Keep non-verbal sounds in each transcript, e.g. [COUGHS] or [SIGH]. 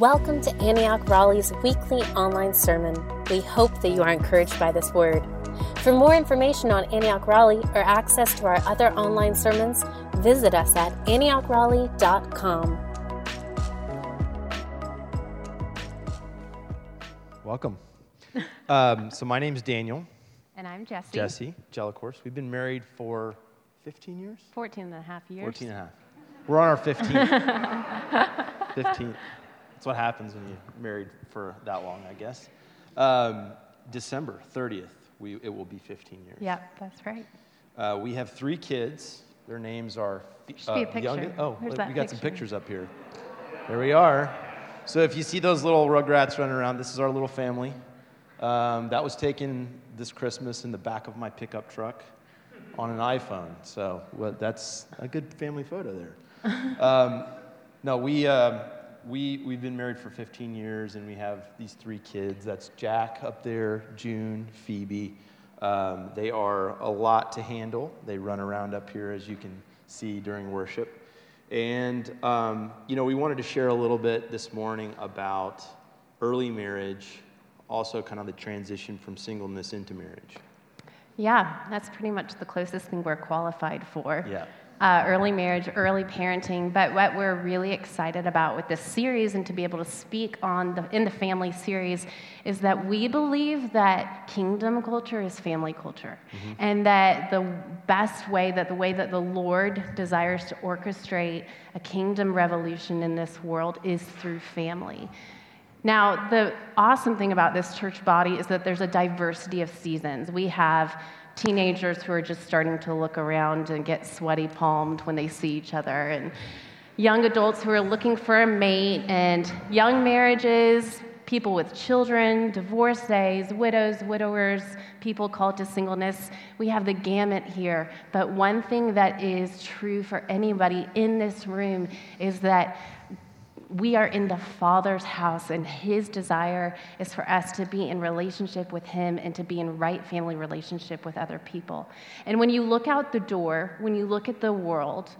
Welcome to Antioch Raleigh's weekly online sermon. We hope that you are encouraged by this word. For more information on Antioch Raleigh or access to our other online sermons, visit us at antiochraleigh.com. Welcome. [LAUGHS] Um, so my name's Daniel. And I'm Jesse. Jesse, Jellicourse. We've been married for 15 years? 14 and a half years. 14 and a half. We're on our 15th. 15th. [LAUGHS] That's what happens when you're married for that long, I guess. Um, December 30th, we, it will be 15 years. Yeah, that's right. Uh, we have three kids. Their names are. Should be a picture. youngest- oh, There's we got some pictures up here. There we are. So if you see those little rugrats running around, this is our little family. Um, that was taken this Christmas in the back of my pickup truck on an iPhone. So well, that's a good family photo there. [LAUGHS] um, no, we, um, we, we've been married for 15 years and we have these three kids. That's Jack up there, June, Phoebe. Um, they are a lot to handle. They run around up here, as you can see during worship. And, um, you know, we wanted to share a little bit this morning about early marriage, also kind of the transition from singleness into marriage. Yeah, that's pretty much the closest thing we're qualified for. Yeah. Uh, early marriage, early parenting, but what we're really excited about with this series and to be able to speak on the in the family series is that we believe that kingdom culture is family culture, and that the best way that the way that the Lord desires to orchestrate a kingdom revolution in this world is through family. Now, the awesome thing about this church body is that there's a diversity of seasons. We have teenagers who are just starting to look around and get sweaty palmed when they see each other, and young adults who are looking for a mate, and young marriages, people with children, divorcees, widows, widowers, people called to singleness. We have the gamut here. But one thing that is true for anybody in this room is that we are in the Father's house, and His desire is for us to be in relationship with Him and to be in right family relationship with other people. And when you look out the door, when you look at the world,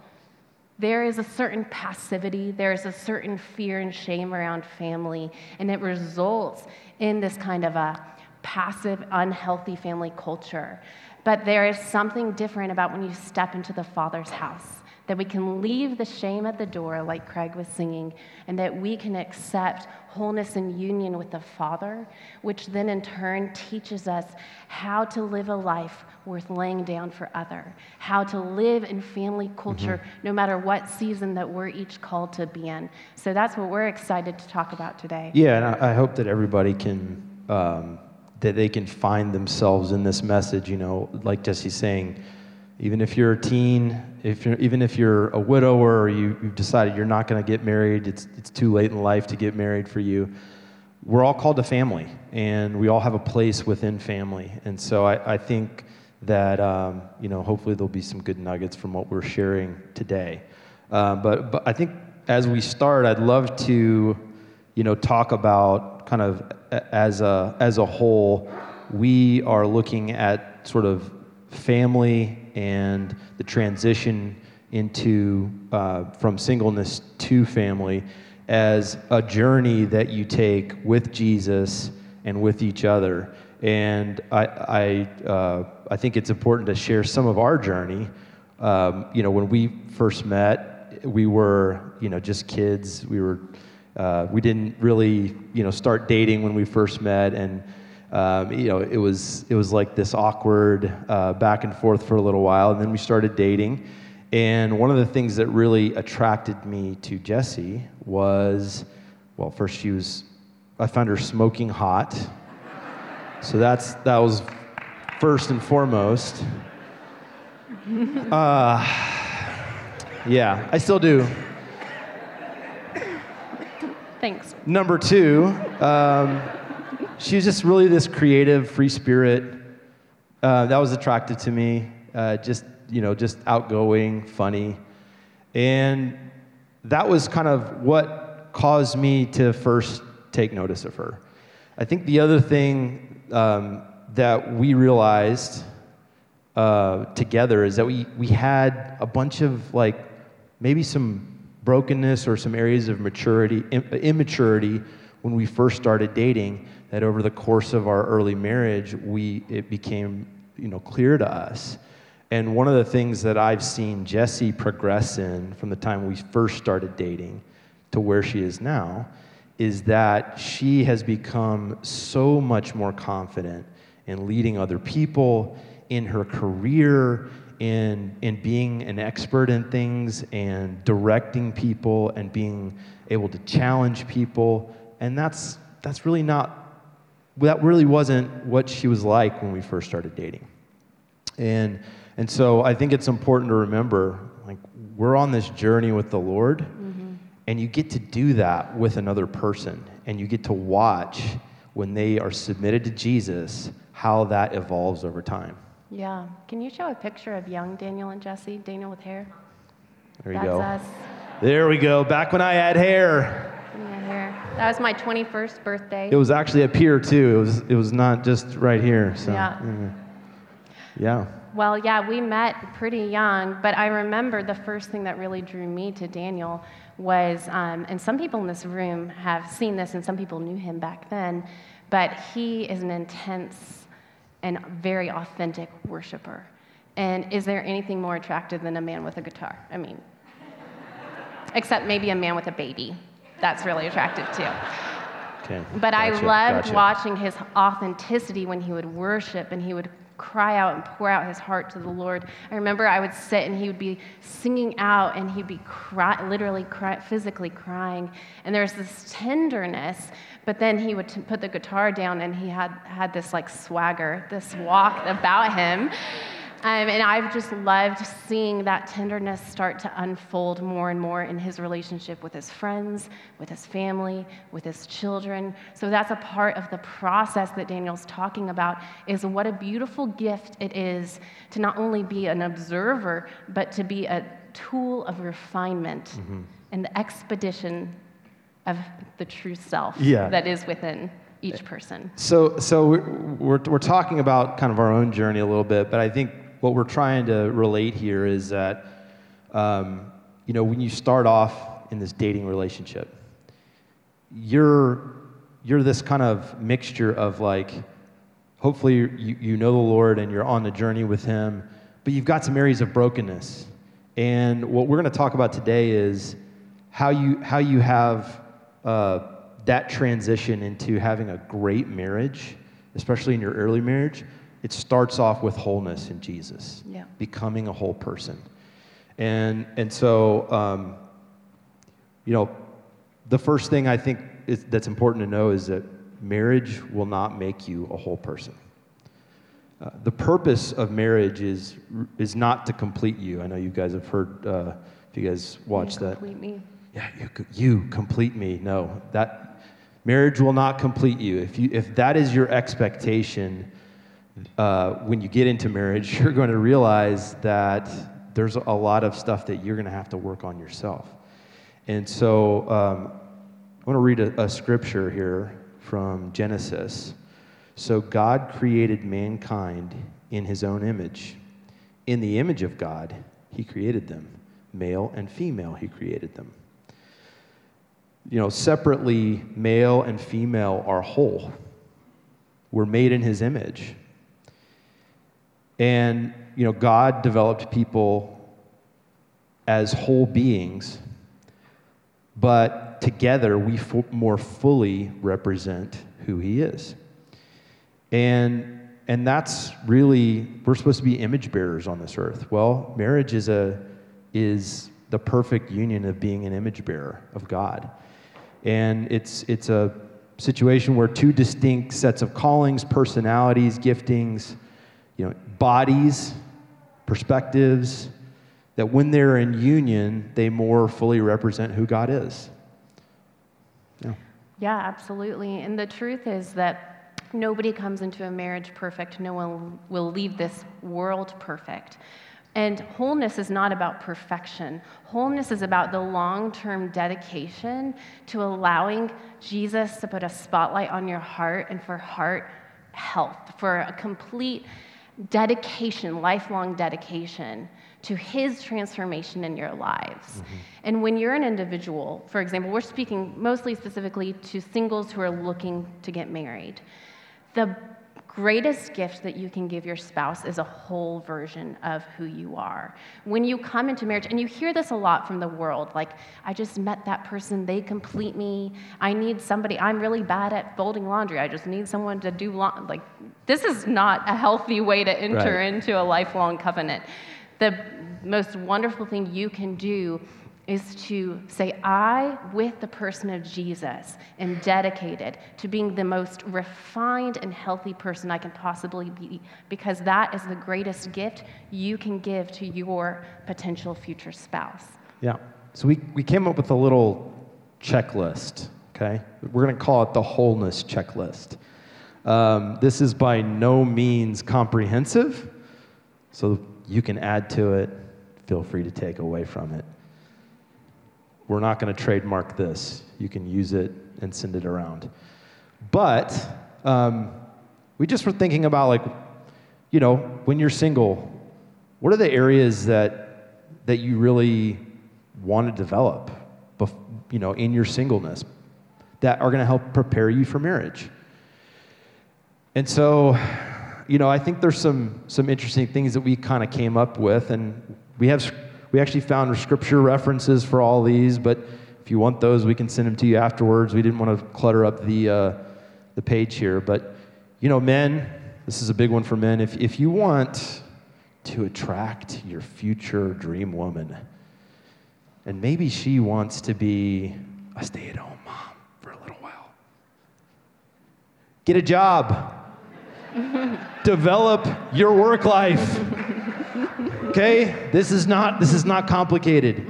there is a certain passivity, there is a certain fear and shame around family, and it results in this kind of a passive, unhealthy family culture. But there is something different about when you step into the Father's house that we can leave the shame at the door, like Craig was singing, and that we can accept wholeness and union with the Father, which then in turn teaches us how to live a life worth laying down for other, how to live in family culture no matter what season that we're each called to be in. So that's what we're excited to talk about today. Yeah, and I, I hope that everybody can, um, that they can find themselves in this message. You know, like Jesse's saying, even if you're a teen, if you're, even if you're a widower or you, you've decided you're not going to get married, it's, it's too late in life to get married for you. We're all called to family, and we all have a place within family. And so I, I think that, um, you know, hopefully there'll be some good nuggets from what we're sharing today. Uh, but, but I think as we start, I'd love to, you know, talk about kind of as a, as a whole, we are looking at sort of family and the transition into uh, from singleness to family as a journey that you take with Jesus and with each other. And I, I, uh, I think it's important to share some of our journey. Um, you know, when we first met, we were, you know, just kids. We were, uh, we didn't really, you know, start dating when we first met, and um, you know, it was it was like this awkward uh, back and forth for a little while, and then we started dating. And one of the things that really attracted me to Jesse was, well, first she was, I found her smoking hot, so that's that was first and foremost. Uh, yeah, I still do. Thanks. Number two, um, she was just really this creative, free spirit. Uh, that was attractive to me. Uh, just you know, just outgoing, funny, and that was kind of what caused me to first take notice of her. I think the other thing um, that we realized uh, together is that we we had a bunch of like maybe some brokenness or some areas of maturity, immaturity when we first started dating that over the course of our early marriage, we, it became you know, clear to us. And one of the things that I've seen Jesse progress in from the time we first started dating to where she is now is that she has become so much more confident in leading other people, in her career, in, in being an expert in things and directing people and being able to challenge people. And that's, that's really not, that really wasn't what she was like when we first started dating. And, and so I think it's important to remember like, we're on this journey with the Lord, mm-hmm. and you get to do that with another person, and you get to watch when they are submitted to Jesus how that evolves over time. Yeah. Can you show a picture of young Daniel and Jesse? Daniel with hair? There you That's go. Us. There we go. Back when I had hair. That was my 21st birthday. It was actually up here too. It was it was not just right here. So yeah. yeah. yeah. Well, yeah, we met pretty young, but I remember the first thing that really drew me to Daniel was, um, and some people in this room have seen this, and some people knew him back then, but he is an intense and very authentic worshiper. And is there anything more attractive than a man with a guitar? I mean, except maybe a man with a baby. That's really attractive too. Okay. But gotcha, I loved gotcha. watching his authenticity when he would worship and he would cry out and pour out his heart to the Lord. I remember I would sit and he would be singing out and he'd be cry, literally cry, physically crying. And there's this tenderness, but then he would t- put the guitar down and he had, had this like swagger, this walk about him. Um, and I've just loved seeing that tenderness start to unfold more and more in his relationship with his friends, with his family, with his children. So that's a part of the process that Daniel's talking about is what a beautiful gift it is to not only be an observer, but to be a tool of refinement mm-hmm. and the expedition of the true self yeah. that is within each person. So, so we're, we're, we're talking about kind of our own journey a little bit, but I think what we're trying to relate here is that, um, you know, when you start off in this dating relationship, you're, you're this kind of mixture of like, hopefully you, you know the Lord and you're on the journey with Him, but you've got some areas of brokenness. And what we're going to talk about today is how you, how you have uh, that transition into having a great marriage, especially in your early marriage, it starts off with wholeness in Jesus, yeah. becoming a whole person. And, and so, um, you know, the first thing I think is, that's important to know is that marriage will not make you a whole person. Uh, the purpose of marriage is, is not to complete you. I know you guys have heard, uh, if you guys watched that. Complete me. Yeah, you, you complete me. No, that marriage will not complete you. If, you, if that is your expectation, uh, when you get into marriage, [LAUGHS] you're going to realize that there's a lot of stuff that you're going to have to work on yourself. And so um, I want to read a, a scripture here from Genesis. So God created mankind in his own image. In the image of God, he created them. Male and female, he created them. You know, separately, male and female are whole. We're made in his image. And, you know, God developed people as whole beings, but together we f- more fully represent who He is. And, and that's really, we're supposed to be image bearers on this earth. Well, marriage is, a, is the perfect union of being an image bearer of God. And it's, it's a situation where two distinct sets of callings, personalities, giftings, bodies, perspectives, that when they're in union, they more fully represent who God is. Yeah. Yeah, absolutely. And the truth is that nobody comes into a marriage perfect. No one will leave this world perfect. And wholeness is not about perfection. Wholeness is about the long term dedication to allowing Jesus to put a spotlight on your heart and for heart health, for a complete dedication, lifelong dedication to his transformation in your lives. Mm-hmm. And when you're an individual, for example, we're speaking mostly specifically to singles who are looking to get married. The greatest gift that you can give your spouse is a whole version of who you are. When you come into marriage, and you hear this a lot from the world, like, I just met that person, they complete me. I need somebody, I'm really bad at folding laundry. I just need someone to do laundry. Like, this is not a healthy way to enter right. into a lifelong covenant. The most wonderful thing you can do is to say, I, with the person of Jesus, am dedicated to being the most refined and healthy person I can possibly be, because that is the greatest gift you can give to your potential future spouse. Yeah. So we, we came up with a little checklist, okay? We're going to call it the wholeness checklist. Um, this is by no means comprehensive, so you can add to it. Feel free to take away from it we're not going to trademark this. You can use it and send it around. But um, we just were thinking about, like, you know, when you're single, what are the areas that, that you really want to develop, you know, in your singleness that are going to help prepare you for marriage? And so, you know, I think there's some, some interesting things that we kind of came up with, and we have we actually found scripture references for all these, but if you want those, we can send them to you afterwards. We didn't want to clutter up the, uh, the page here. But, you know, men, this is a big one for men. If, if you want to attract your future dream woman, and maybe she wants to be a stay at home mom for a little while, get a job, [LAUGHS] develop your work life. Okay? This is not this is not complicated.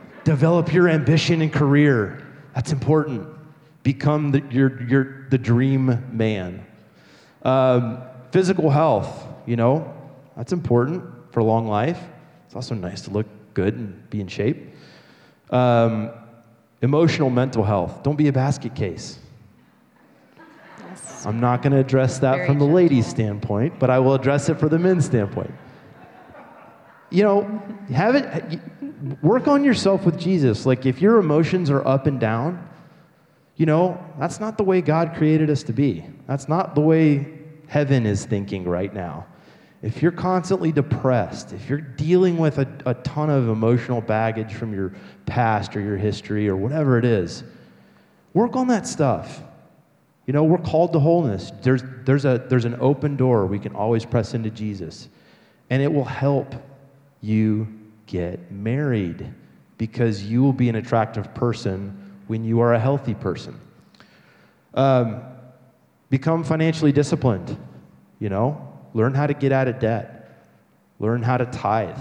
[LAUGHS] Develop your ambition and career. That's important. Become the, your, your, the dream man. Um, physical health, you know, that's important for a long life. It's also nice to look good and be in shape. Um, emotional mental health. Don't be a basket case. Yes. I'm not going to address that from the ladies' standpoint, but I will address it for the men's standpoint you know, have it, work on yourself with Jesus. Like if your emotions are up and down, you know, that's not the way God created us to be. That's not the way heaven is thinking right now. If you're constantly depressed, if you're dealing with a, a ton of emotional baggage from your past or your history or whatever it is, work on that stuff. You know, we're called to wholeness. There's, there's, a, there's an open door we can always press into Jesus, and it will help you get married because you will be an attractive person when you are a healthy person. Um, become financially disciplined, you know, learn how to get out of debt, learn how to tithe.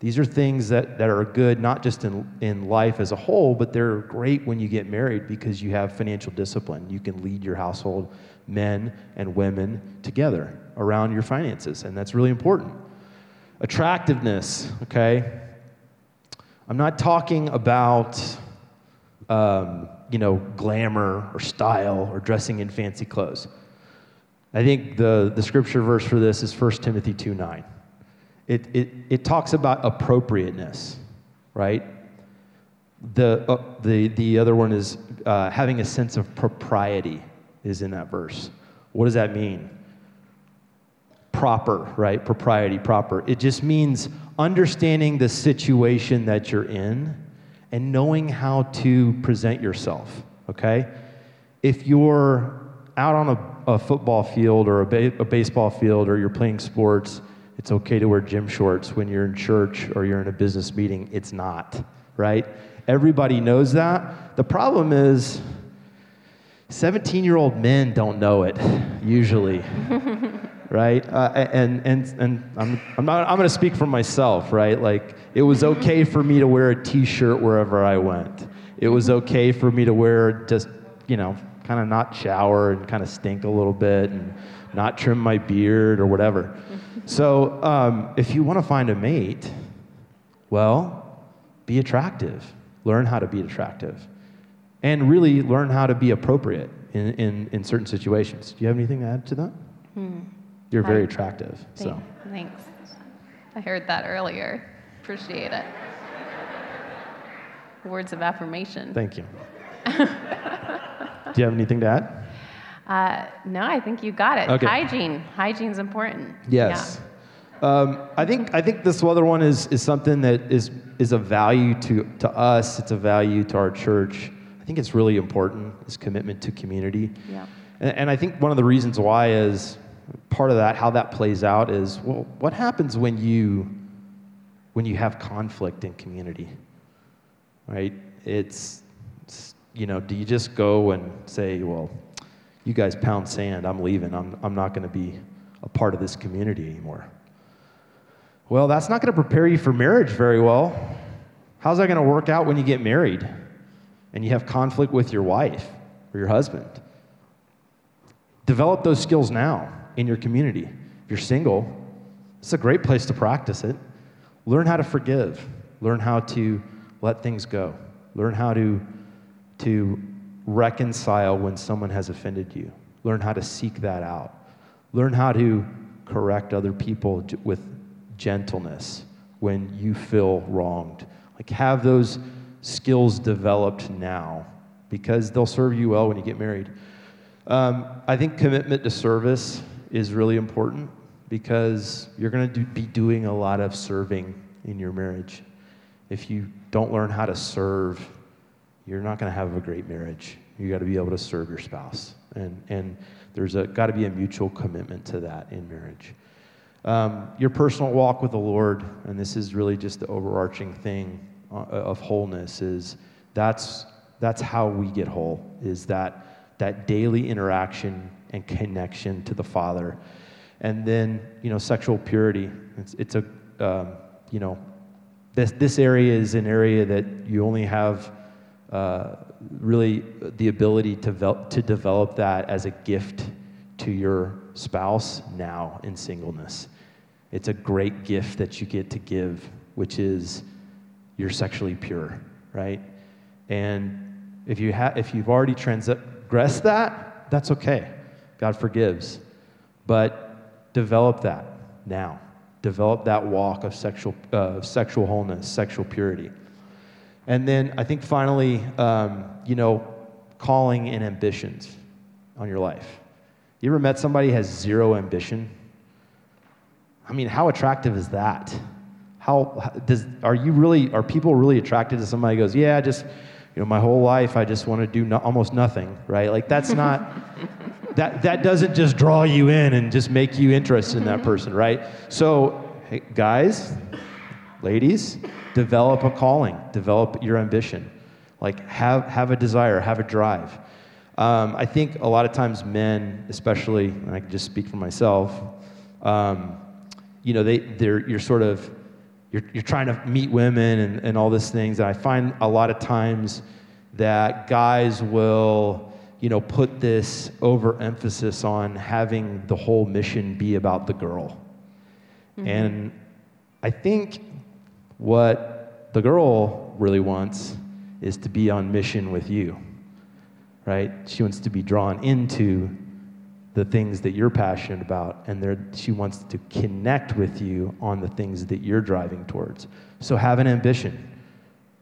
These are things that, that are good not just in, in life as a whole, but they're great when you get married because you have financial discipline. You can lead your household, men and women, together around your finances, and that's really important. Attractiveness, okay? I'm not talking about, um, you know, glamour or style or dressing in fancy clothes. I think the, the scripture verse for this is 1 Timothy 2 9. It, it, it talks about appropriateness, right? The, uh, the, the other one is uh, having a sense of propriety, is in that verse. What does that mean? Proper, right? Propriety, proper. It just means understanding the situation that you're in and knowing how to present yourself, okay? If you're out on a, a football field or a, ba- a baseball field or you're playing sports, it's okay to wear gym shorts. When you're in church or you're in a business meeting, it's not, right? Everybody knows that. The problem is, 17 year old men don't know it, usually. [LAUGHS] right? Uh, and and and I'm I'm not I'm to speak for myself, right? Like it was okay for me to wear a T-shirt wherever I went. It was okay for me to wear just you know kind of not shower and kind of stink a little bit and not trim my beard or whatever. So um, if you want to find a mate, well, be attractive. Learn how to be attractive, and really learn how to be appropriate in in, in certain situations. Do you have anything to add to that? Hmm. You're very attractive. so. Thanks. I heard that earlier. Appreciate it. Words of affirmation. Thank you. [LAUGHS] Do you have anything to add? Uh, no, I think you got it. Okay. Hygiene. Hygiene's important. Yes. Um, I think I think this other one is is something that is is a value to to us. It's a value to our church. I think it's really important. Is commitment to community. Yeah. And, and I think one of the reasons why is part of that how that plays out is well, what happens when you when you have conflict in community, right? It's, it's you know, do you just go and say, well, you guys pound sand, I'm leaving, I'm, I'm not going to be a part of this community anymore. Well, that's not going to prepare you for marriage very well. How's that going to work out when you get married and you have conflict with your wife or your husband? Develop those skills now in your community. If you're single, it's a great place to practice it. Learn how to forgive, learn how to let things go, learn how to, to reconcile when someone has offended you, learn how to seek that out, learn how to correct other people with gentleness when you feel wronged. Like, have those skills developed now because they'll serve you well when you get married. Um, I think commitment to service is really important because you're going to do, be doing a lot of serving in your marriage. If you don't learn how to serve, you're not going to have a great marriage. You got to be able to serve your spouse, and and there's got to be a mutual commitment to that in marriage. Um, your personal walk with the Lord, and this is really just the overarching thing uh, of wholeness, is that's that's how we get whole. Is that that daily interaction and connection to the Father, and then you know sexual purity. It's it's a um, you know this this area is an area that you only have uh, really the ability to develop, to develop that as a gift to your spouse now in singleness. It's a great gift that you get to give, which is you're sexually pure, right? And if you ha- if you've already transgressed that, that's okay. God forgives. But develop that now. Develop that walk of sexual, uh, sexual wholeness, sexual purity. And then I think finally, um, you know, calling and ambitions on your life. You ever met somebody has zero ambition? I mean, how attractive is that? How does are you really are people really attracted to somebody who goes, yeah, just you know, my whole life I just want to do no, almost nothing, right? Like that's not [LAUGHS] that that doesn't just draw you in and just make you interested in that person, right? So, hey, guys, ladies, develop a calling, develop your ambition, like have have a desire, have a drive. Um, I think a lot of times men, especially, and I can just speak for myself, um, you know, they they're you're sort of you're, you're trying to meet women and, and all these things. And I find a lot of times that guys will, you know, put this overemphasis on having the whole mission be about the girl. Mm-hmm. And I think what the girl really wants is to be on mission with you, right? She wants to be drawn into the things that you're passionate about, and she wants to connect with you on the things that you're driving towards. So have an ambition,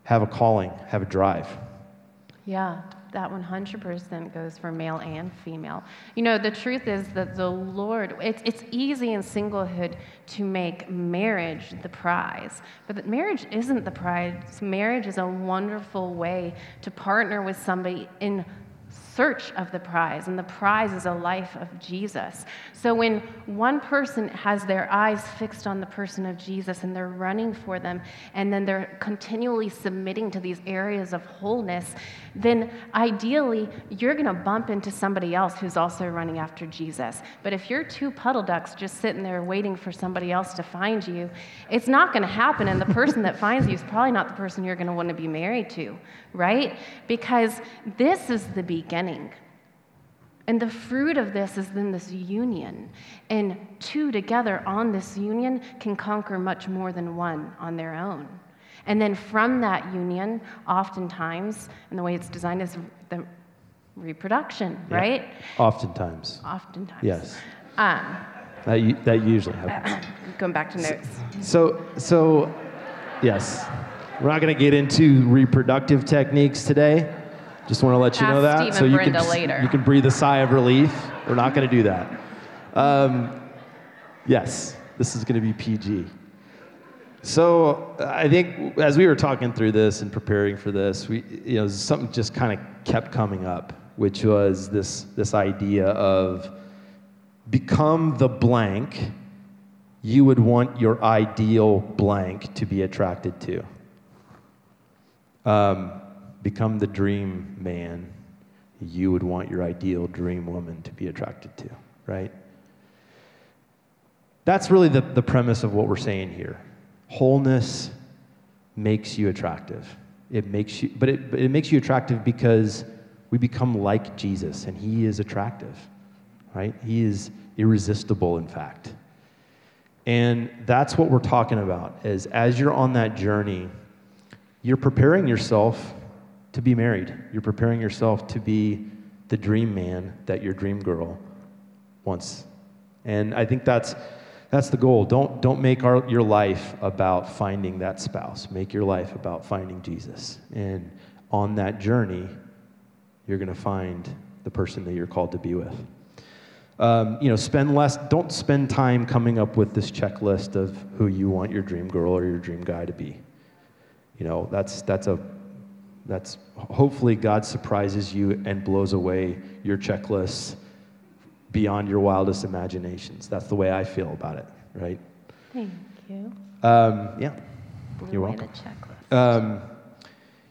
have a calling, have a drive. Yeah, that 100% goes for male and female. You know, the truth is that the Lord, it's, it's easy in singlehood to make marriage the prize, but marriage isn't the prize. Marriage is a wonderful way to partner with somebody in search of the prize, and the prize is a life of Jesus. So when one person has their eyes fixed on the person of Jesus and they're running for them, and then they're continually submitting to these areas of wholeness, then ideally you're going to bump into somebody else who's also running after Jesus. But if you're two puddle ducks just sitting there waiting for somebody else to find you, it's not going to happen, and the person that finds you is probably not the person you're going to want to be married to, right? Because this is the beginning. And the fruit of this is then this union. And two together on this union can conquer much more than one on their own. And then from that union, oftentimes, and the way it's designed is the reproduction, yeah. right? Oftentimes. Oftentimes. Yes. Um, that, that usually happens. [COUGHS] Going back to notes. So, so, yes, we're not going to get into reproductive techniques today. Just want to let you know that, Steve so and you Brenda can later. you can breathe a sigh of relief. We're not going to do that. Um, yes, this is going to be PG. So I think as we were talking through this and preparing for this, we you know something just kind of kept coming up, which was this this idea of become the blank you would want your ideal blank to be attracted to. Um, become the dream man you would want your ideal dream woman to be attracted to, right? That's really the, the premise of what we're saying here. Wholeness makes you attractive. It makes you, but it, but it makes you attractive because we become like Jesus, and he is attractive, right? He is irresistible, in fact. And that's what we're talking about is as you're on that journey, you're preparing yourself to be married. You're preparing yourself to be the dream man that your dream girl wants. And I think that's that's the goal. Don't don't make our, your life about finding that spouse. Make your life about finding Jesus. And on that journey, you're going to find the person that you're called to be with. Um, you know, spend less. Don't spend time coming up with this checklist of who you want your dream girl or your dream guy to be. You know, that's that's a that's hopefully God surprises you and blows away your checklists beyond your wildest imaginations. That's the way I feel about it, right? Thank you. Um, yeah. Blew You're welcome. Um,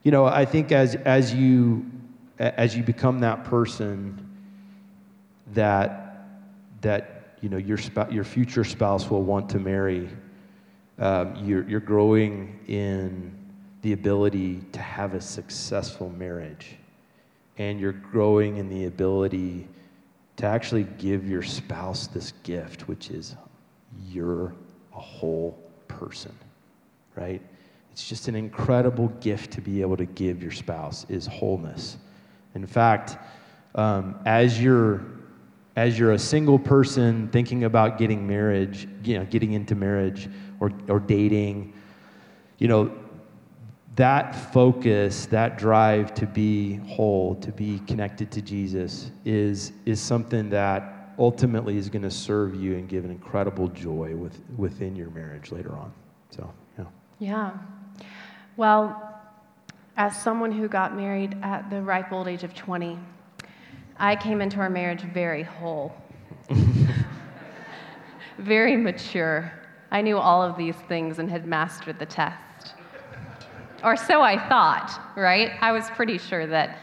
you know, I think as as you as you become that person that that you know your spou- your future spouse will want to marry, um, you're you're growing in the ability to have a successful marriage, and you're growing in the ability to actually give your spouse this gift, which is you're a whole person, right? It's just an incredible gift to be able to give your spouse is wholeness. In fact, um, as you're as you're a single person thinking about getting marriage, you know, getting into marriage or, or dating, you know, that focus, that drive to be whole, to be connected to Jesus, is, is something that ultimately is going to serve you and give an incredible joy with, within your marriage later on. So, yeah. Yeah. Well, as someone who got married at the ripe old age of 20, I came into our marriage very whole, [LAUGHS] very mature. I knew all of these things and had mastered the test. Or so I thought, right? I was pretty sure that,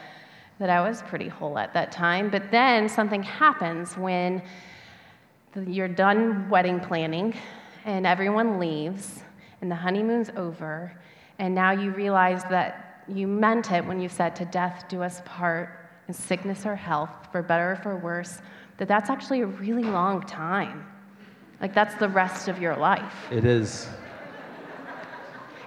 that I was pretty whole at that time. But then something happens when you're done wedding planning and everyone leaves and the honeymoon's over, and now you realize that you meant it when you said, To death do us part, in sickness or health, for better or for worse, that that's actually a really long time. Like, that's the rest of your life. It is.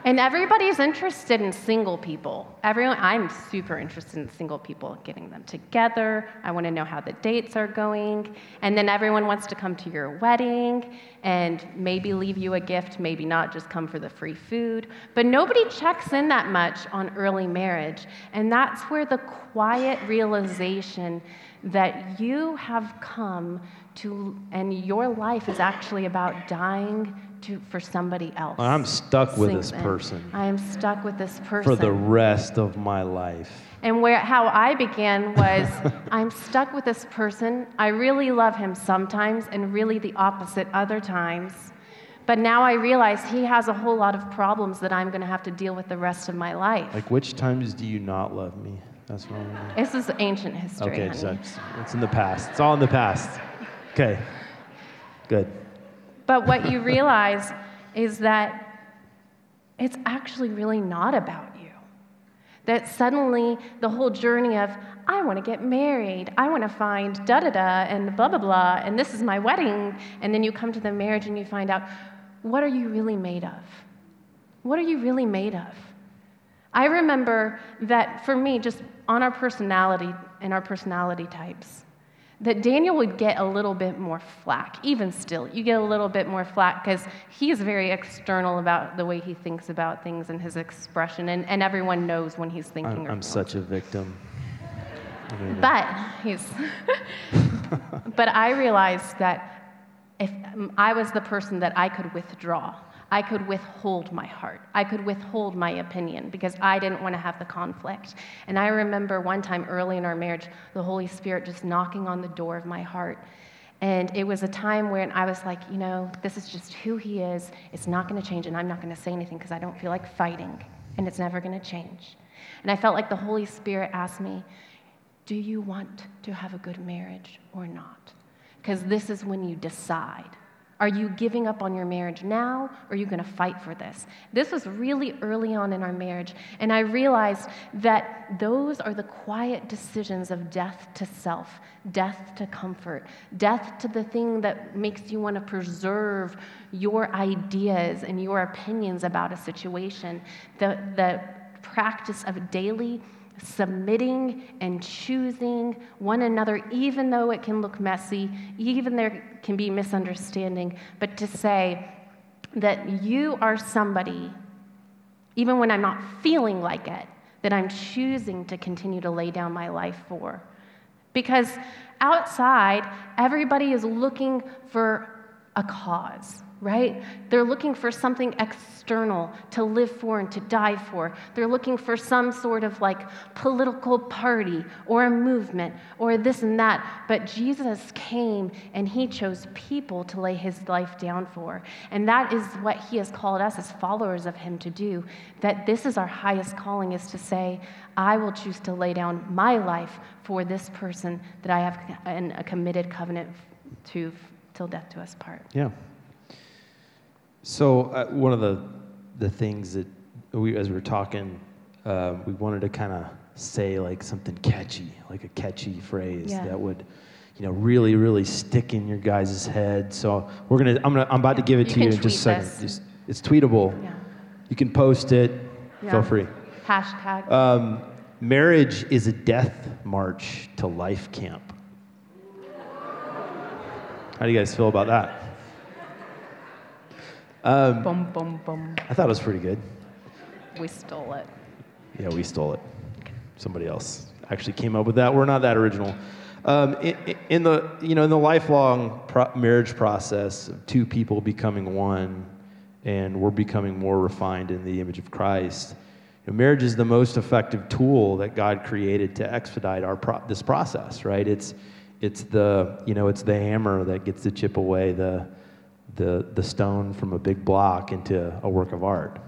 And everybody's interested in single people. Everyone, I'm super interested in single people, getting them together. I want to know how the dates are going. And then everyone wants to come to your wedding and maybe leave you a gift, maybe not, just come for the free food. But nobody checks in that much on early marriage. And that's where the quiet realization that you have come to, and your life is actually about dying to, for somebody else. I'm stuck with this in. person I am stuck with this person. for the rest of my life. and where how I began was [LAUGHS] I'm stuck with this person. I really love him sometimes and really the opposite other times. But now I realize he has a whole lot of problems that I'm going to have to deal with the rest of my life. Like, which times do you not love me? That's what I'm this is ancient history. Okay, so it's, it's in the past. It's all in the past. Okay, good. But what you realize is that it's actually really not about you. That suddenly the whole journey of, I want to get married, I want to find da da da, and blah blah blah, and this is my wedding, and then you come to the marriage and you find out, what are you really made of? What are you really made of? I remember that for me, just on our personality and our personality types, that Daniel would get a little bit more flack. Even still, you get a little bit more flack because he is very external about the way he thinks about things and his expression, and, and everyone knows when he's thinking. I'm, I'm such a victim. But he's. [LAUGHS] but I realized that if I was the person that I could withdraw I could withhold my heart. I could withhold my opinion because I didn't want to have the conflict. And I remember one time early in our marriage, the Holy Spirit just knocking on the door of my heart. And it was a time when I was like, you know, this is just who he is. It's not going to change, and I'm not going to say anything because I don't feel like fighting, and it's never going to change. And I felt like the Holy Spirit asked me, Do you want to have a good marriage or not? Because this is when you decide. Are you giving up on your marriage now, or are you going to fight for this? This was really early on in our marriage, and I realized that those are the quiet decisions of death to self, death to comfort, death to the thing that makes you want to preserve your ideas and your opinions about a situation, the, the practice of daily submitting and choosing one another, even though it can look messy, even there can be misunderstanding, but to say that you are somebody, even when I'm not feeling like it, that I'm choosing to continue to lay down my life for. Because outside, everybody is looking for a cause right? They're looking for something external to live for and to die for. They're looking for some sort of like political party or a movement or this and that. But Jesus came and he chose people to lay his life down for. And that is what he has called us as followers of him to do. That this is our highest calling is to say, I will choose to lay down my life for this person that I have a committed covenant to till death to us part. Yeah. So uh, one of the the things that we, as we were talking, uh, we wanted to kind of say like something catchy, like a catchy phrase yeah. that would, you know, really, really stick in your guys' head. So we're gonna, I'm gonna, I'm about to give it you to you in just a second. It's, it's tweetable. Yeah. You can post it. Feel free. Hashtag. Um, marriage is a death march to life camp. How do you guys feel about that? Um, bum, bum, bum. I thought it was pretty good. We stole it. Yeah, we stole it. Somebody else actually came up with that. We're not that original. Um, in, in, the you know in the lifelong pro- marriage process of two people becoming one, and we're becoming more refined in the image of Christ. You know, marriage is the most effective tool that God created to expedite our pro- this process. Right? It's it's the you know it's the hammer that gets to chip away the the, the stone from a big block into a work of art.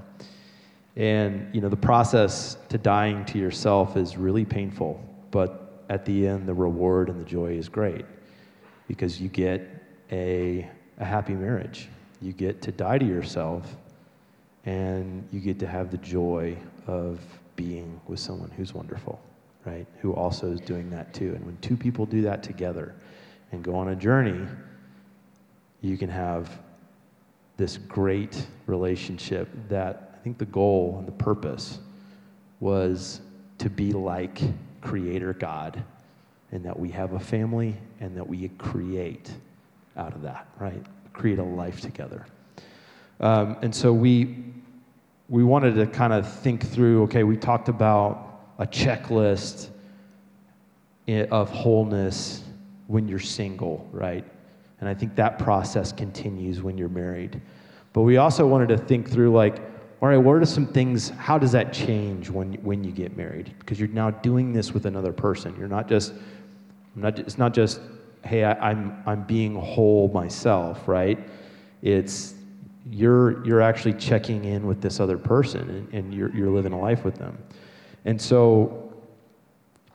And, you know, the process to dying to yourself is really painful, but at the end, the reward and the joy is great because you get a, a happy marriage. You get to die to yourself and you get to have the joy of being with someone who's wonderful, right? Who also is doing that too. And when two people do that together and go on a journey, you can have this great relationship that I think the goal and the purpose was to be like Creator God, and that we have a family and that we create out of that, right? Create a life together. Um, and so we we wanted to kind of think through. Okay, we talked about a checklist of wholeness when you're single, right? And I think that process continues when you're married. But we also wanted to think through like, all right, what are some things, how does that change when, when you get married? Because you're now doing this with another person. You're not just, not, it's not just, hey, I, I'm, I'm being whole myself, right? It's, you're, you're actually checking in with this other person and, and you're, you're living a life with them. And so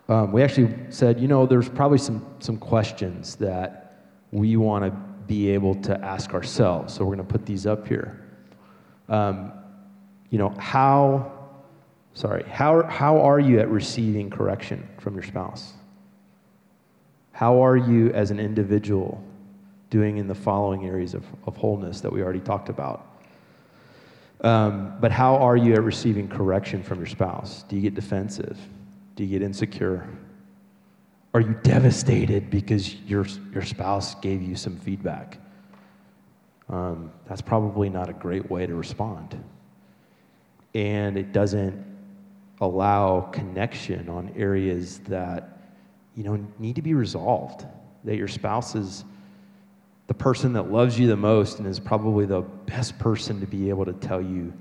um, we actually said, you know, there's probably some, some questions that we want to be able to ask ourselves. So we're going to put these up here. Um, you know, how, sorry, how, how are you at receiving correction from your spouse? How are you as an individual doing in the following areas of, of wholeness that we already talked about? Um, but how are you at receiving correction from your spouse? Do you get defensive? Do you get insecure? Are you devastated because your, your spouse gave you some feedback? Um, that's probably not a great way to respond. And it doesn't allow connection on areas that you know need to be resolved. That your spouse is the person that loves you the most and is probably the best person to be able to tell you,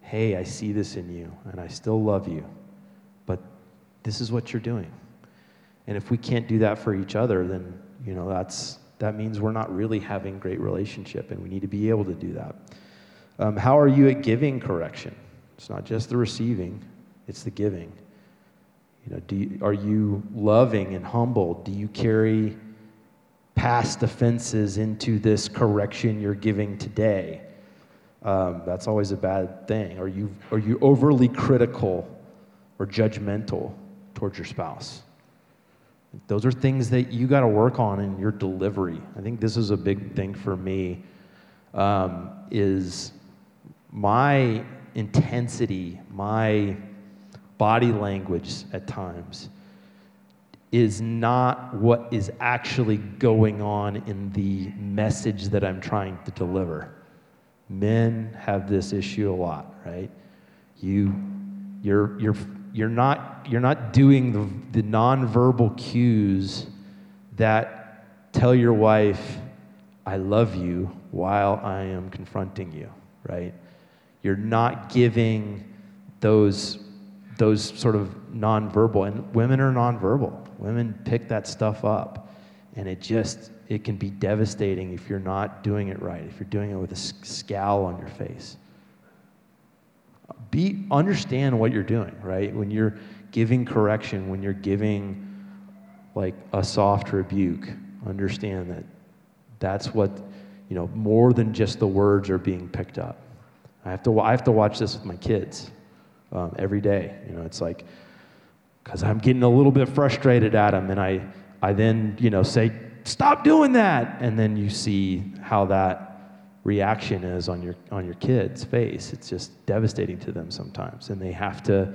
hey, I see this in you and I still love you, but this is what you're doing. And if we can't do that for each other, then you know that's that means we're not really having great relationship, and we need to be able to do that. Um, how are you at giving correction? It's not just the receiving; it's the giving. You know, do you, are you loving and humble? Do you carry past offenses into this correction you're giving today? Um, that's always a bad thing. Are you are you overly critical or judgmental towards your spouse? Those are things that you got to work on in your delivery. I think this is a big thing for me. Um, is my intensity, my body language at times is not what is actually going on in the message that I'm trying to deliver. Men have this issue a lot, right? You, you're, you're you're not, you're not doing the, the nonverbal cues that tell your wife, I love you while I am confronting you, right? You're not giving those, those sort of nonverbal, and women are nonverbal. Women pick that stuff up, and it just, it can be devastating if you're not doing it right, if you're doing it with a scowl on your face be understand what you're doing, right? When you're giving correction, when you're giving like a soft rebuke, understand that that's what, you know, more than just the words are being picked up. I have to, I have to watch this with my kids um, every day. You know, it's like, because I'm getting a little bit frustrated at them, and I, I then, you know, say, stop doing that. And then you see how that reaction is on your on your kid's face. It's just devastating to them sometimes, and they have to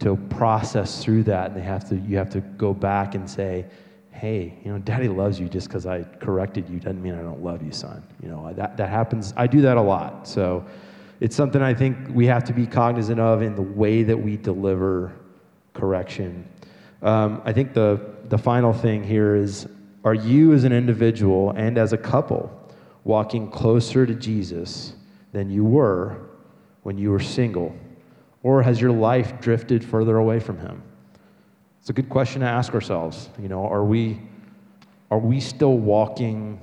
to process through that. And they have to you have to go back and say, "Hey, you know, Daddy loves you. Just because I corrected you doesn't mean I don't love you, son." You know that that happens. I do that a lot. So it's something I think we have to be cognizant of in the way that we deliver correction. Um, I think the the final thing here is: Are you as an individual and as a couple walking closer to Jesus than you were when you were single? Or has your life drifted further away from Him? It's a good question to ask ourselves. You know, are we, are we still walking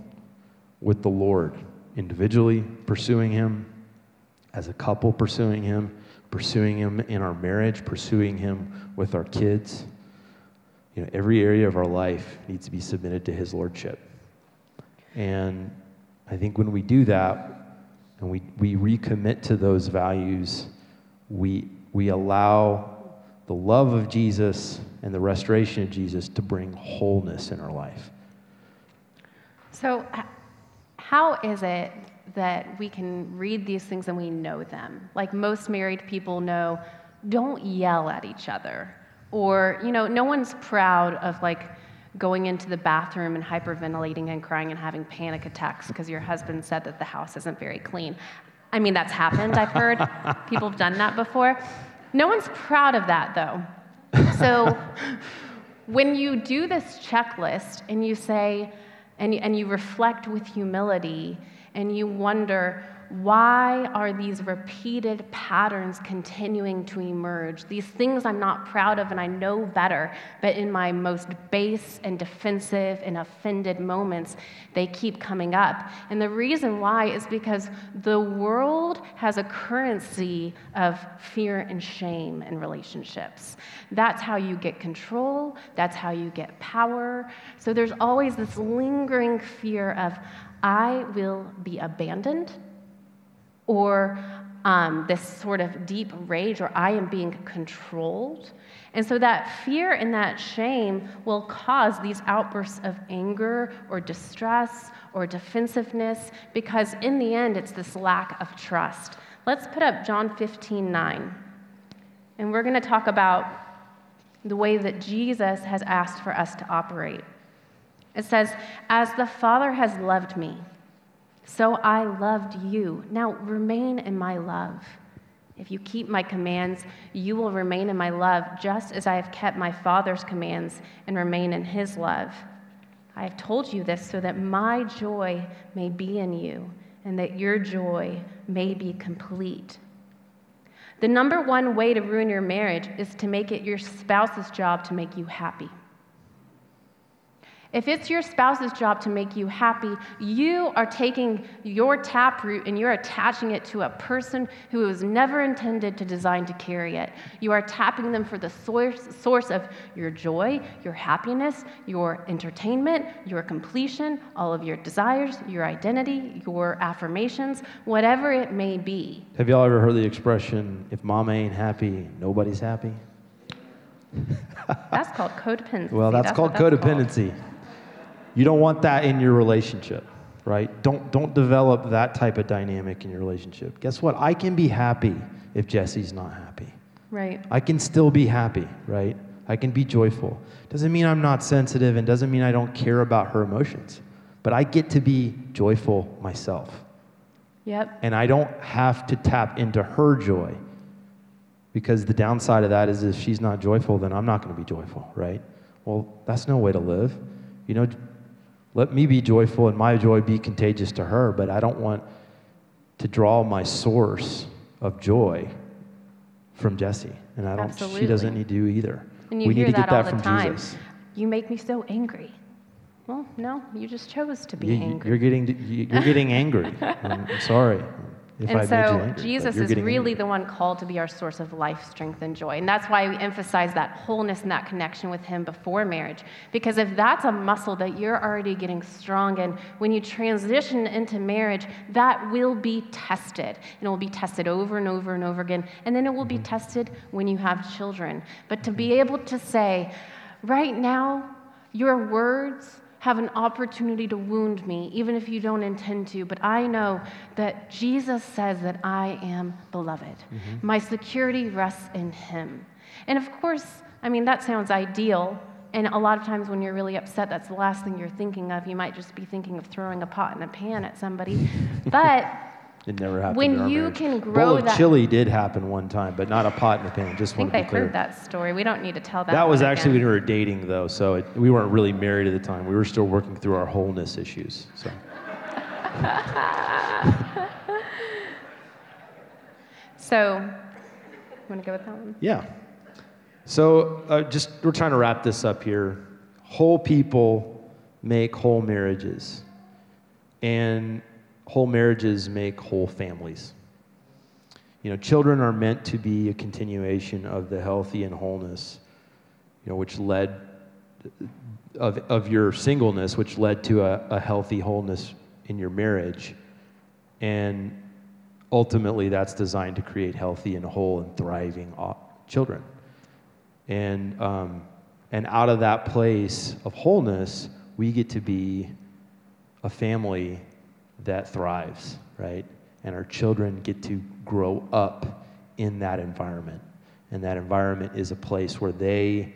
with the Lord individually, pursuing Him, as a couple, pursuing Him, pursuing Him in our marriage, pursuing Him with our kids? You know, every area of our life needs to be submitted to His Lordship. And I think when we do that and we, we recommit to those values, we, we allow the love of Jesus and the restoration of Jesus to bring wholeness in our life. So, how is it that we can read these things and we know them? Like most married people know, don't yell at each other. Or, you know, no one's proud of like, going into the bathroom and hyperventilating and crying and having panic attacks because your husband said that the house isn't very clean. I mean, that's happened, I've heard. [LAUGHS] People have done that before. No one's proud of that, though. So when you do this checklist and you say, and you, and you reflect with humility and you wonder, why are these repeated patterns continuing to emerge? These things I'm not proud of and I know better, but in my most base and defensive and offended moments, they keep coming up. And the reason why is because the world has a currency of fear and shame in relationships. That's how you get control, that's how you get power. So there's always this lingering fear of, I will be abandoned or um, this sort of deep rage, or I am being controlled. And so that fear and that shame will cause these outbursts of anger or distress or defensiveness because in the end, it's this lack of trust. Let's put up John 15 9. And we're going to talk about the way that Jesus has asked for us to operate. It says, As the Father has loved me, so I loved you. Now remain in my love. If you keep my commands, you will remain in my love, just as I have kept my Father's commands and remain in his love. I have told you this so that my joy may be in you and that your joy may be complete. The number one way to ruin your marriage is to make it your spouse's job to make you happy. If it's your spouse's job to make you happy, you are taking your taproot and you're attaching it to a person who was never intended to design to carry it. You are tapping them for the source, source of your joy, your happiness, your entertainment, your completion, all of your desires, your identity, your affirmations, whatever it may be. Have y'all ever heard the expression, if mama ain't happy, nobody's happy? that's called codependency. Well, that's, that's called that's codependency. Called. You don't want that in your relationship, right? Don't, don't develop that type of dynamic in your relationship. Guess what? I can be happy if Jesse's not happy. Right. I can still be happy, right? I can be joyful. Doesn't mean I'm not sensitive and doesn't mean I don't care about her emotions, but I get to be joyful myself. Yep. And I don't have to tap into her joy because the downside of that is if she's not joyful, then I'm not going to be joyful, right? Well, that's no way to live. You know, let me be joyful and my joy be contagious to her, but I don't want to draw my source of joy from Jesse. And I don't Absolutely. she doesn't need to either. And you we hear need to that get that all from the time. Jesus. You make me so angry. Well, no, you just chose to be you, angry. You're getting you're getting angry. [LAUGHS] I'm sorry if and I so angry, Jesus is really angry. the one called to be our source of life, strength, and joy. And that's why we emphasize that wholeness and that connection with Him before marriage. Because if that's a muscle that you're already getting strong in, when you transition into marriage, that will be tested. And it will be tested over and over and over again. And then it will be mm-hmm. tested when you have children. But to be able to say, right now, your words, have an opportunity to wound me, even if you don't intend to. But I know that Jesus says that I am beloved. Mm-hmm. My security rests in Him. And of course, I mean, that sounds ideal. And a lot of times when you're really upset, that's the last thing you're thinking of. You might just be thinking of throwing a pot and a pan at somebody. [LAUGHS] But it never happened. When you marriage. can grow Bowl of that, chili did happen one time, but not a pot in a pan. Just one. I think they heard that story. We don't need to tell that. That was actually again. when we were dating, though, so it, we weren't really married at the time. We were still working through our wholeness issues. So. [LAUGHS] so, you want to go with that one? Yeah. So, uh, just we're trying to wrap this up here. Whole people make whole marriages, and whole marriages make whole families. You know, children are meant to be a continuation of the healthy and wholeness, you know, which led of, of your singleness, which led to a, a healthy wholeness in your marriage. And ultimately, that's designed to create healthy and whole and thriving children. And, um, and out of that place of wholeness, we get to be a family that thrives, right? And our children get to grow up in that environment. And that environment is a place where they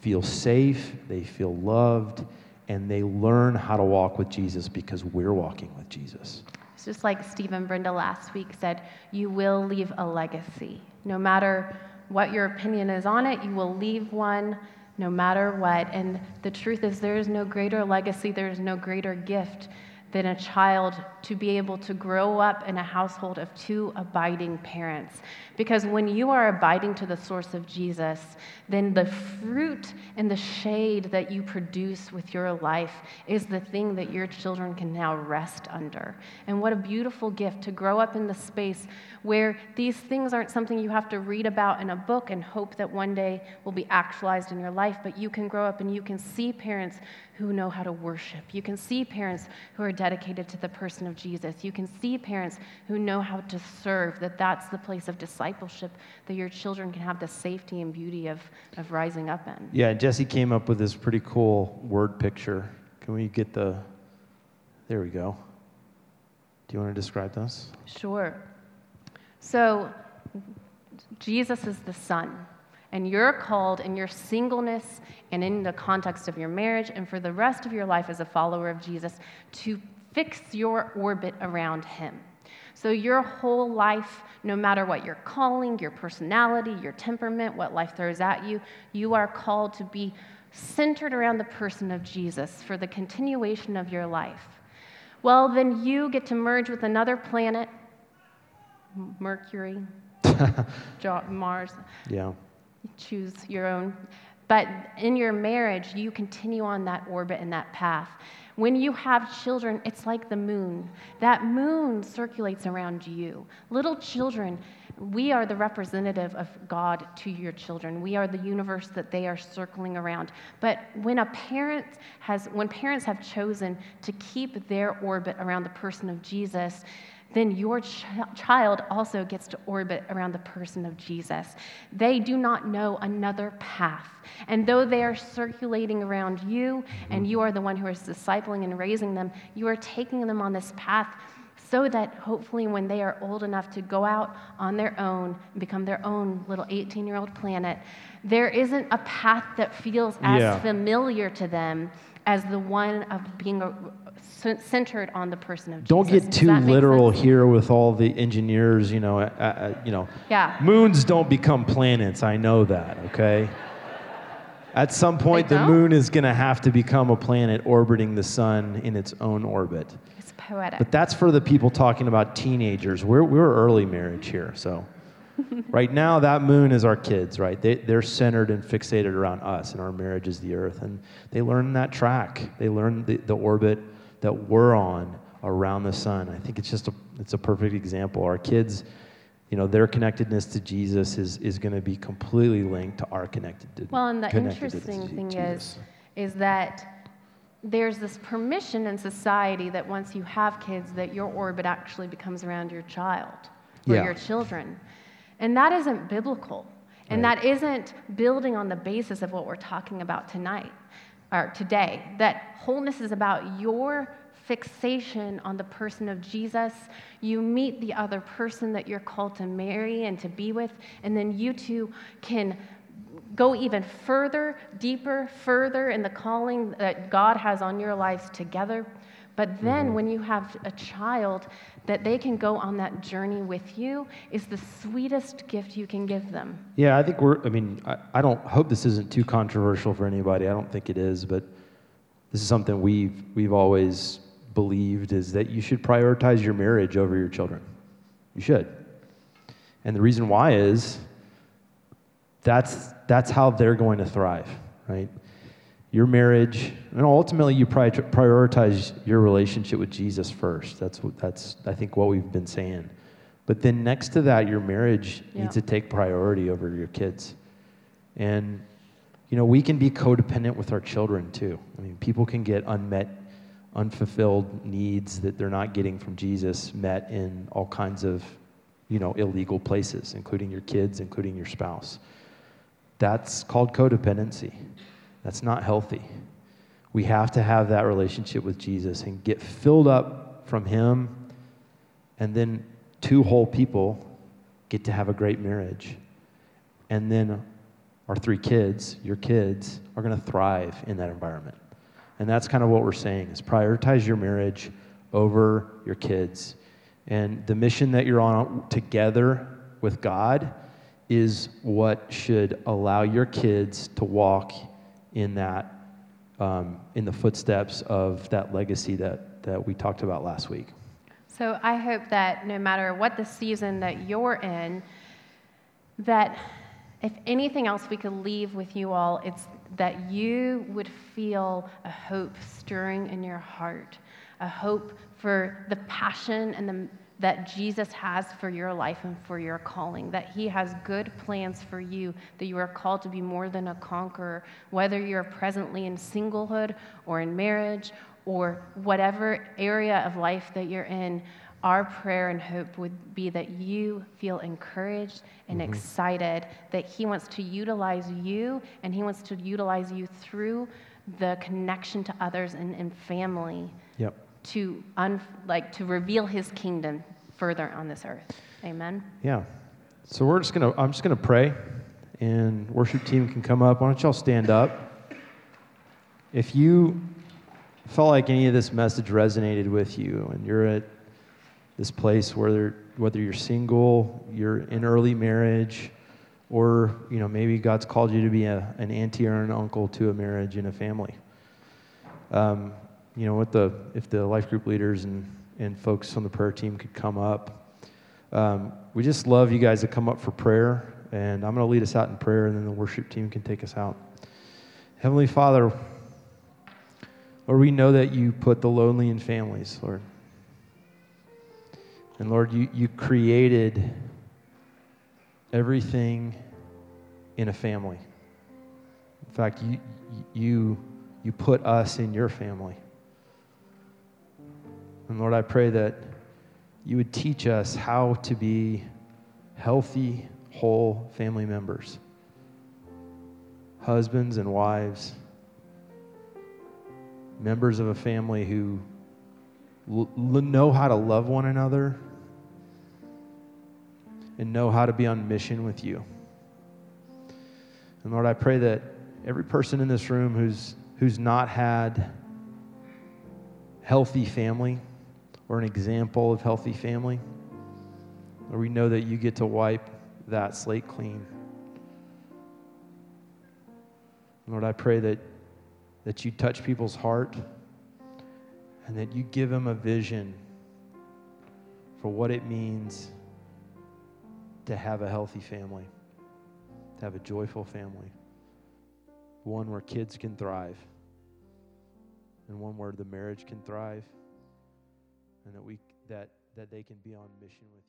feel safe, they feel loved, and they learn how to walk with Jesus because we're walking with Jesus. It's just like Steve and Brenda last week said you will leave a legacy. No matter what your opinion is on it, you will leave one no matter what. And the truth is, there is no greater legacy, there is no greater gift than a child to be able to grow up in a household of two abiding parents. Because when you are abiding to the source of Jesus, then the fruit and the shade that you produce with your life is the thing that your children can now rest under. And what a beautiful gift to grow up in the space where these things aren't something you have to read about in a book and hope that one day will be actualized in your life, but you can grow up and you can see parents who know how to worship. You can see parents who are dedicated to the person of Jesus. You can see parents who know how to serve, that that's the place of discipleship that your children can have the safety and beauty of, of rising up in. Yeah, Jesse came up with this pretty cool word picture. Can we get the, there we go. Do you want to describe this? Sure. So, Jesus is the sun. And you're called in your singleness and in the context of your marriage and for the rest of your life as a follower of Jesus to fix your orbit around Him. So, your whole life, no matter what your calling, your personality, your temperament, what life throws at you, you are called to be centered around the person of Jesus for the continuation of your life. Well, then you get to merge with another planet, Mercury, [LAUGHS] Mars. Yeah. Choose your own. But in your marriage, you continue on that orbit and that path. When you have children, it's like the moon. That moon circulates around you. Little children, we are the representative of God to your children. We are the universe that they are circling around. But when a parent has when parents have chosen to keep their orbit around the person of Jesus, then your ch- child also gets to orbit around the person of Jesus. They do not know another path. And though they are circulating around you and you are the one who is discipling and raising them, you are taking them on this path so that hopefully when they are old enough to go out on their own and become their own little 18 year old planet, there isn't a path that feels as Yeah. familiar to them as the one of being a, centered on the person of Jesus. Don't Jesus. get too literal sense? here with all the engineers. You know, uh, uh, you know. Yeah. Moons don't become planets. I know that. Okay. At some point, the moon is going to have to become a planet orbiting the sun in its own orbit. It's poetic. But that's for the people talking about teenagers. We're, we're early marriage here. So, [LAUGHS] right now, that moon is our kids, right? They, they're centered and fixated around us, and our marriage is the earth. And they learn that track, they learn the, the orbit that we're on around the sun. I think it's just a, it's a perfect example. Our kids, you know, their connectedness to Jesus is, is going to be completely linked to our connected Well, and the interesting thing is, is that there's this permission in society that once you have kids, that your orbit actually becomes around your child or Yeah. your children, and that isn't biblical, and Right. that isn't building on the basis of what we're talking about tonight or today. That wholeness is about your fixation on the person of Jesus. You meet the other person that you're called to marry and to be with, and then you two can go even further, deeper, further in the calling that God has on your lives together. But then mm-hmm. when you have a child, that they can go on that journey with you is the sweetest gift you can give them. Yeah, I think we're, I mean, I, I don't hope this isn't too controversial for anybody. I don't think it is, but this is something we've, we've always believed is that you should prioritize your marriage over your children. You should. And the reason why is that's, that's how they're going to thrive, right? Your marriage, and ultimately you prioritize your relationship with Jesus first. That's, what, that's, I think, what we've been saying. But then next to that, your marriage Yeah. needs to take priority over your kids. And, you know, we can be codependent with our children too. I mean, people can get unmet, unfulfilled needs that they're not getting from Jesus met in all kinds of, you know, illegal places, including your kids, including your spouse. That's called codependency. That's not healthy. We have to have that relationship with Jesus and get filled up from Him, and then two whole people get to have a great marriage. And then our three kids, your kids, are going to thrive in that environment. And that's kind of what we're saying is prioritize your marriage over your kids. And the mission that you're on together with God is what should allow your kids to walk in that um, in the footsteps of that legacy that, that we talked about last week. So I hope that no matter what the season that you're in, that if anything else we could leave with you all, it's that you would feel a hope stirring in your heart, a hope for the passion and the that Jesus has for your life and for your calling, that He has good plans for you, that you are called to be more than a conqueror, whether you're presently in singlehood or in marriage or whatever area of life that you're in. Our prayer and hope would be that you feel encouraged and mm-hmm. excited that He wants to utilize you and He wants to utilize you through the connection to others and, and family Yep. To un, like to reveal his kingdom further on this earth. Amen. Yeah. So we're just gonna I'm just gonna pray and worship team can come up. Why don't y'all stand up? If you felt like any of this message resonated with you and you're at this place where whether you're single, you're in early marriage, or you know maybe God's called you to be a, an auntie or an uncle to a marriage and a family. Um, you know what the if the life group leaders and and folks on the prayer team could come up. Um, we just love you guys to come up for prayer, and I'm going to lead us out in prayer, and then the worship team can take us out. Heavenly Father, Lord, we know that you put the lonely in families, Lord. And Lord, you, you created everything in a family. In fact, you, you, you put us in your family. And Lord, I pray that you would teach us how to be healthy, whole family members, husbands and wives, members of a family who l- know how to love one another and know how to be on mission with you. And Lord, I pray that every person in this room who's, who's not had healthy family or an example of healthy family, Lord, we know that you get to wipe that slate clean. Lord, I pray that, that you touch people's heart and that you give them a vision for what it means to have a healthy family, to have a joyful family, one where kids can thrive, and one where the marriage can thrive, and that we that that they can be on mission with.